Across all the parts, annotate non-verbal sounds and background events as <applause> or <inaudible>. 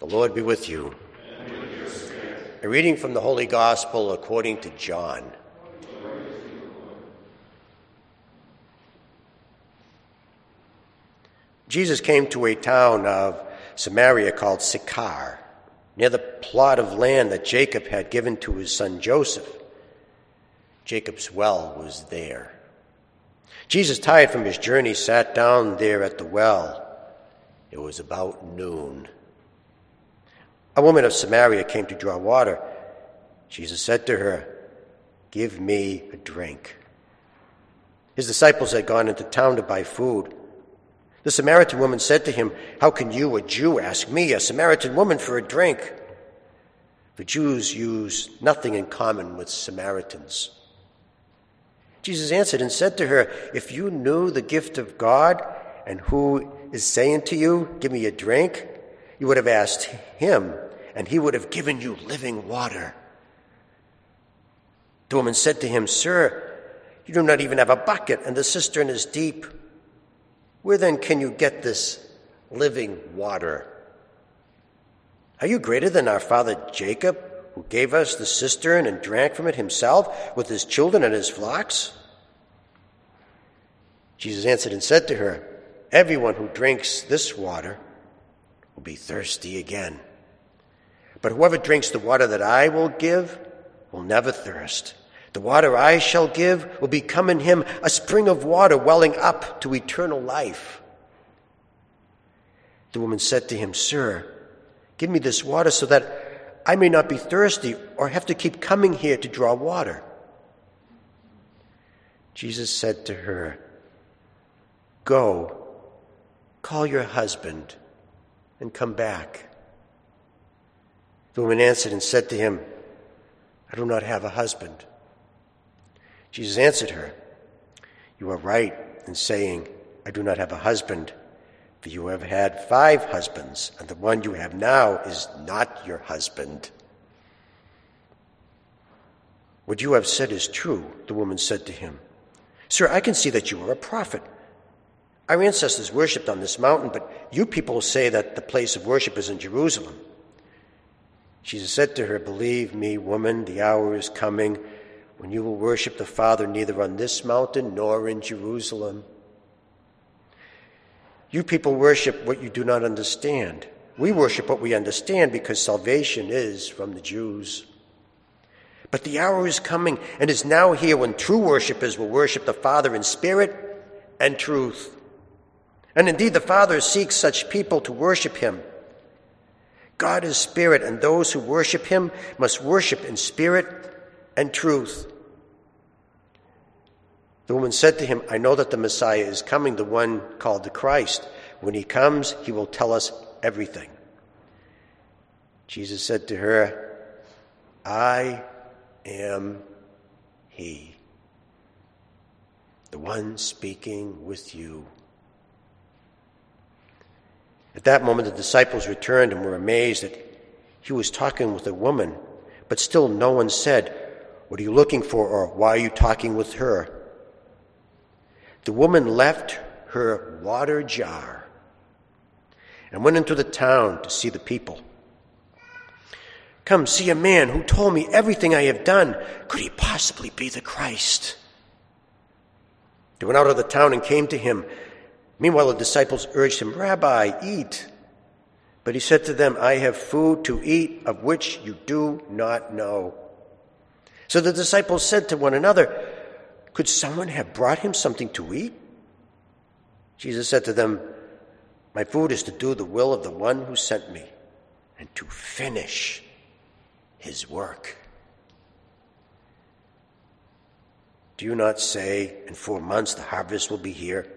The Lord be with you. A reading from the Holy Gospel according to John. Jesus came to a town of Samaria called Sychar, near the plot of land that Jacob had given to his son Joseph. Jacob's well was there. Jesus, tired from his journey, sat down there at the well. It was about noon. A woman of Samaria came to draw water. Jesus said to her, Give me a drink. His disciples had gone into town to buy food. The Samaritan woman said to him, How can you, a Jew, ask me, a Samaritan woman, for a drink? The Jews use nothing in common with Samaritans. Jesus answered and said to her, If you knew the gift of God and who is saying to you, Give me a drink, you would have asked him, and he would have given you living water. The woman said to him, Sir, you do not even have a bucket, and the cistern is deep. Where then can you get this living water? Are you greater than our father Jacob, who gave us the cistern and drank from it himself with his children and his flocks? Jesus answered and said to her, Everyone who drinks this water will be thirsty again. But whoever drinks the water that I will give will never thirst. The water I shall give will become in him a spring of water welling up to eternal life. The woman said to him, Sir, give me this water so that I may not be thirsty or have to keep coming here to draw water. Jesus said to her, Go Call your husband and come back. The woman answered and said to him, I do not have a husband. Jesus answered her, You are right in saying, I do not have a husband, for you have had five husbands, and the one you have now is not your husband. What you have said is true, the woman said to him. Sir, I can see that you are a prophet. Our ancestors worshipped on this mountain, but you people say that the place of worship is in Jerusalem. Jesus said to her, Believe me, woman, the hour is coming when you will worship the Father neither on this mountain nor in Jerusalem. You people worship what you do not understand. We worship what we understand because salvation is from the Jews. But the hour is coming and is now here when true worshippers will worship the Father in spirit and truth. And indeed, the Father seeks such people to worship him. God is spirit, and those who worship him must worship in spirit and truth. The woman said to him, I know that the Messiah is coming, the one called the Christ. When he comes, he will tell us everything. Jesus said to her, I am he, the one speaking with you. At that moment, the disciples returned and were amazed that he was talking with a woman, but still no one said, What are you looking for? or Why are you talking with her? The woman left her water jar and went into the town to see the people. Come, see a man who told me everything I have done. Could he possibly be the Christ? They went out of the town and came to him. Meanwhile, the disciples urged him, Rabbi, eat. But he said to them, I have food to eat of which you do not know. So the disciples said to one another, Could someone have brought him something to eat? Jesus said to them, My food is to do the will of the one who sent me and to finish his work. Do you not say, In four months the harvest will be here?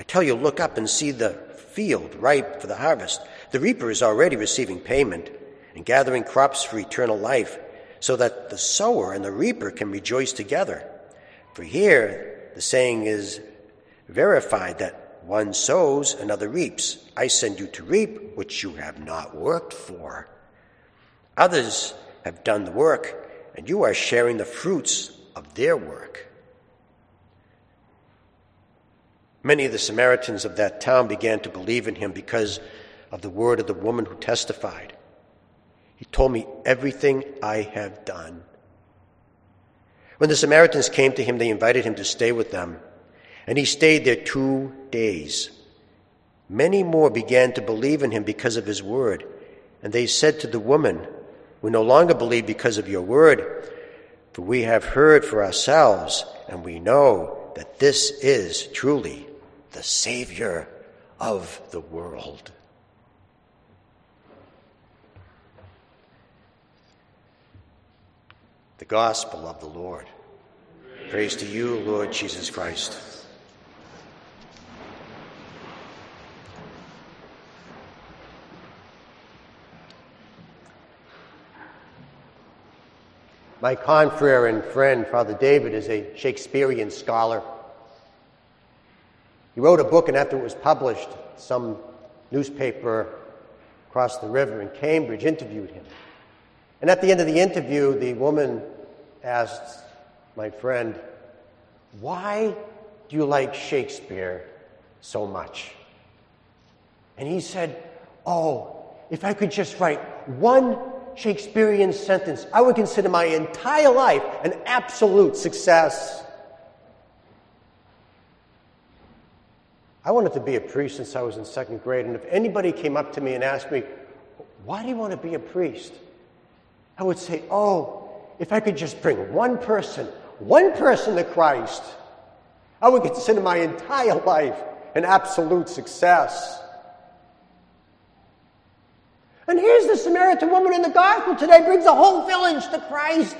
I tell you, look up and see the field ripe for the harvest. The reaper is already receiving payment and gathering crops for eternal life, so that the sower and the reaper can rejoice together. For here the saying is verified that one sows, another reaps. I send you to reap which you have not worked for. Others have done the work, and you are sharing the fruits of their work. Many of the Samaritans of that town began to believe in him because of the word of the woman who testified. He told me everything I have done. When the Samaritans came to him, they invited him to stay with them, and he stayed there two days. Many more began to believe in him because of his word, and they said to the woman, We no longer believe because of your word, for we have heard for ourselves, and we know that this is truly the Savior of the world. The Gospel of the Lord. Praise to you, Lord Jesus Christ. My confrere and friend, Father David, is a Shakespearean scholar. He wrote a book, and after it was published, some newspaper across the river in Cambridge interviewed him. And at the end of the interview, the woman asked my friend, Why do you like Shakespeare so much? And he said, Oh, if I could just write one Shakespearean sentence, I would consider my entire life an absolute success. I wanted to be a priest since I was in second grade, and if anybody came up to me and asked me, Why do you want to be a priest? I would say, Oh, if I could just bring one person, one person to Christ, I would consider my entire life an absolute success. And here's the Samaritan woman in the gospel today brings a whole village to Christ.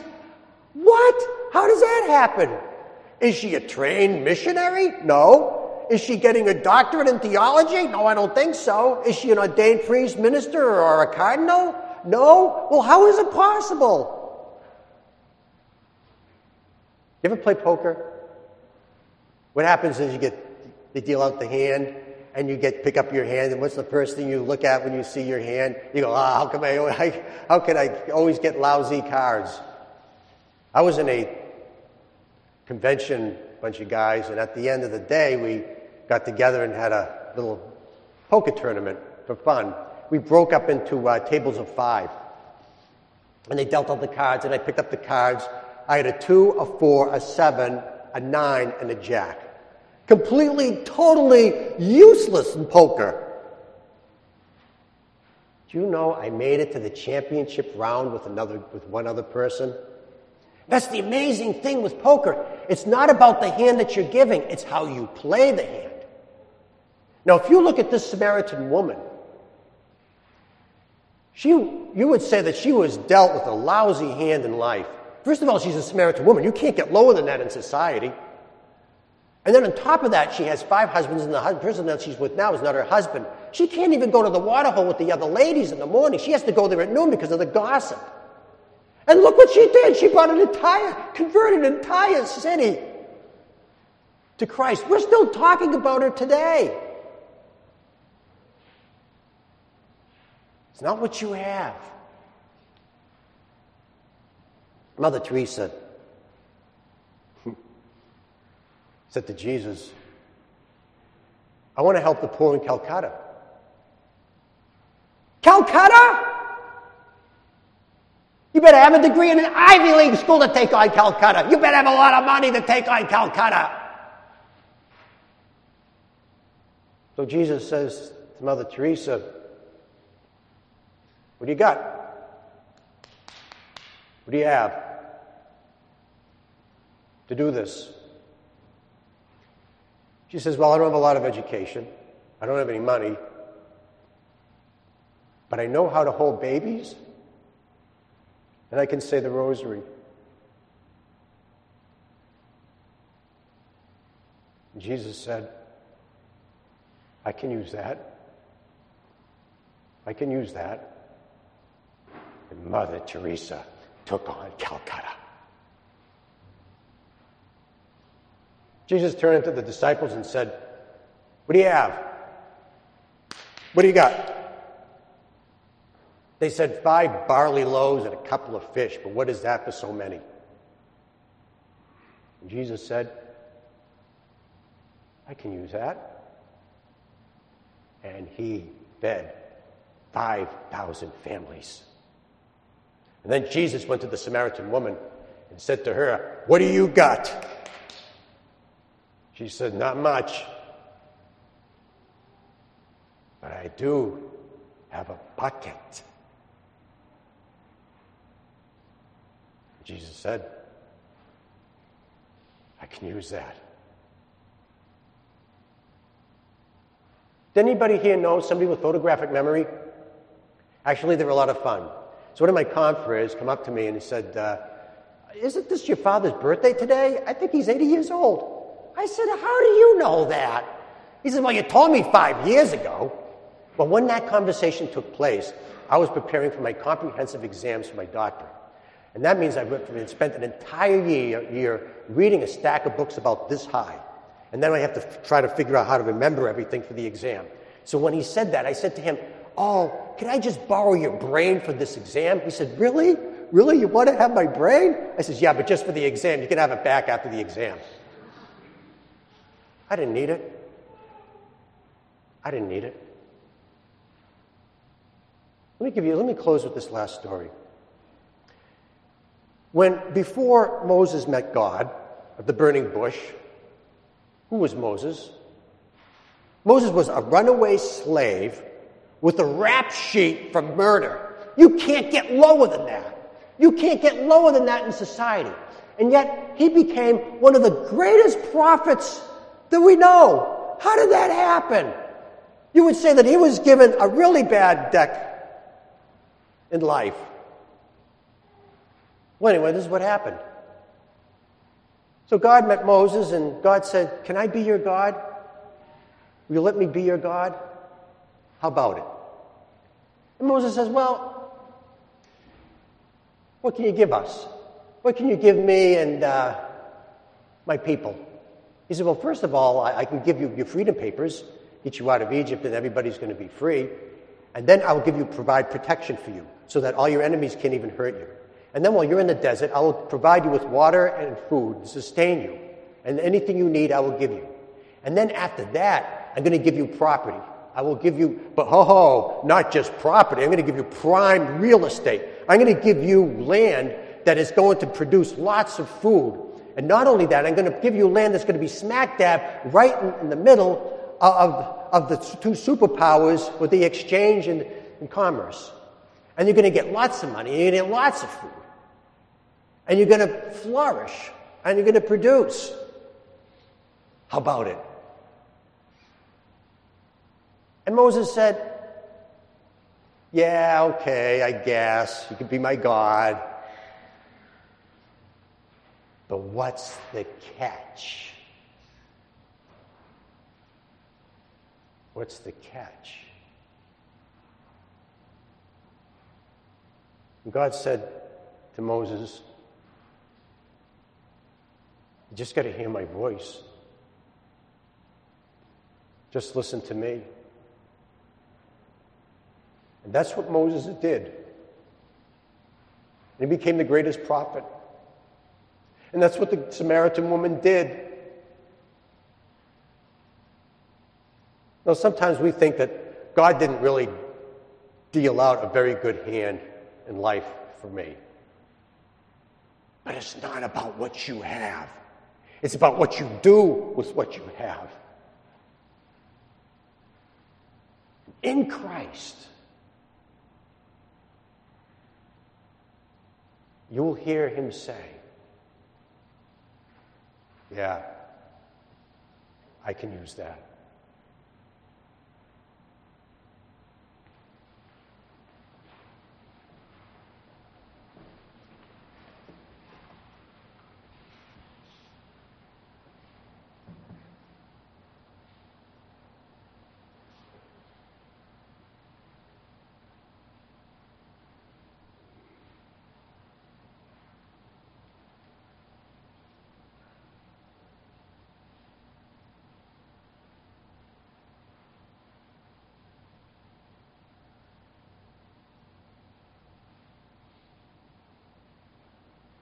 What? How does that happen? Is she a trained missionary? No. Is she getting a doctorate in theology? No, I don't think so. Is she an ordained priest, minister, or a cardinal? No. Well, how is it possible? You ever play poker? What happens is you get, they deal out the hand, and you get pick up your hand, and what's the first thing you look at when you see your hand? You go, ah, how come I, <laughs> how can I always get lousy cards? I was in a convention, bunch of guys, and at the end of the day, we got together and had a little poker tournament for fun. We broke up into uh, tables of five, and they dealt out the cards, and I picked up the cards. I had a two, a four, a seven, a nine, and a jack. Completely, totally useless in poker. Do you know I made it to the championship round with another with one other person? That's the amazing thing with poker. It's not about the hand that you're giving, it's how you play the hand. Now, if you look at this Samaritan woman, she, you would say that she was dealt with a lousy hand in life. First of all, she's a Samaritan woman. You can't get lower than that in society. And then on top of that, she has five husbands, and the person that she's with now is not her husband. She can't even go to the water hole with the other ladies in the morning. She has to go there at noon because of the gossip. And look what she did. She brought an entire, converted an entire city to Christ. We're still talking about her today. It's not what you have. Mother Teresa <laughs> said to Jesus, I want to help the poor in Calcutta. Calcutta? You better have a degree in an Ivy League school to take on Calcutta. You better have a lot of money to take on Calcutta. So Jesus says to Mother Teresa, What do you got? What do you have to do this? She says, Well, I don't have a lot of education. I don't have any money. But I know how to hold babies. And I can say the rosary. Jesus said, I can use that. I can use that. And Mother Teresa took on Calcutta. Jesus turned to the disciples and said, What do you have? What do you got? They said, Five barley loaves and a couple of fish, but what is that for so many? And Jesus said, I can use that. And he fed 5,000 families. And then Jesus went to the Samaritan woman and said to her, What do you got? She said, Not much. But I do have a bucket. Jesus said, I can use that. Does anybody here know somebody with photographic memory? Actually, they're a lot of fun. So one of my confreres come up to me and he said, uh, Isn't this your father's birthday today? I think he's 80 years old. I said, How do you know that? He said, Well, you told me five years ago. But when that conversation took place, I was preparing for my comprehensive exams for my doctorate. And that means I spent an entire year, year reading a stack of books about this high. And then I have to f- try to figure out how to remember everything for the exam. So when he said that, I said to him, Oh, can I just borrow your brain for this exam? He said, Really? Really? You want to have my brain? I said, Yeah, but just for the exam. You can have it back after the exam. I didn't need it. I didn't need it. Let me give you, let me close with this last story. When, before Moses met God at the burning bush, who was Moses? Moses was a runaway slave with a rap sheet for murder. You can't get lower than that. You can't get lower than that in society. And yet, he became one of the greatest prophets that we know. How did that happen? You would say that he was given a really bad deck in life. Well, anyway, this is what happened. So God met Moses, and God said, Can I be your God? Will you let me be your God? How about it? And Moses says, Well, what can you give us? What can you give me and uh, my people? He said, Well, first of all, I, I can give you your freedom papers, get you out of Egypt, and everybody's going to be free. And then I will give you, provide protection for you so that all your enemies can't even hurt you. And then while you're in the desert, I will provide you with water and food to sustain you. And anything you need, I will give you. And then after that, I'm going to give you property. I will give you, but ho ho, not just property. I'm going to give you prime real estate. I'm going to give you land that is going to produce lots of food. And not only that, I'm going to give you land that's going to be smack dab right in, the middle of, of the two superpowers with the exchange and, and commerce. And you're going to get lots of money, and you're going to get lots of food. And you're going to flourish, and you're going to produce. How about it? And Moses said, Yeah, okay, I guess. You could be my God. But what's the catch? What's the catch? And God said to Moses, You just got to hear my voice. Just listen to me. And that's what Moses did. He became the greatest prophet. And that's what the Samaritan woman did. Now, sometimes we think that God didn't really deal out a very good hand in life for me. But it's not about what you have, it's about what you do with what you have. In Christ, you will hear him say, Yeah, I can use that.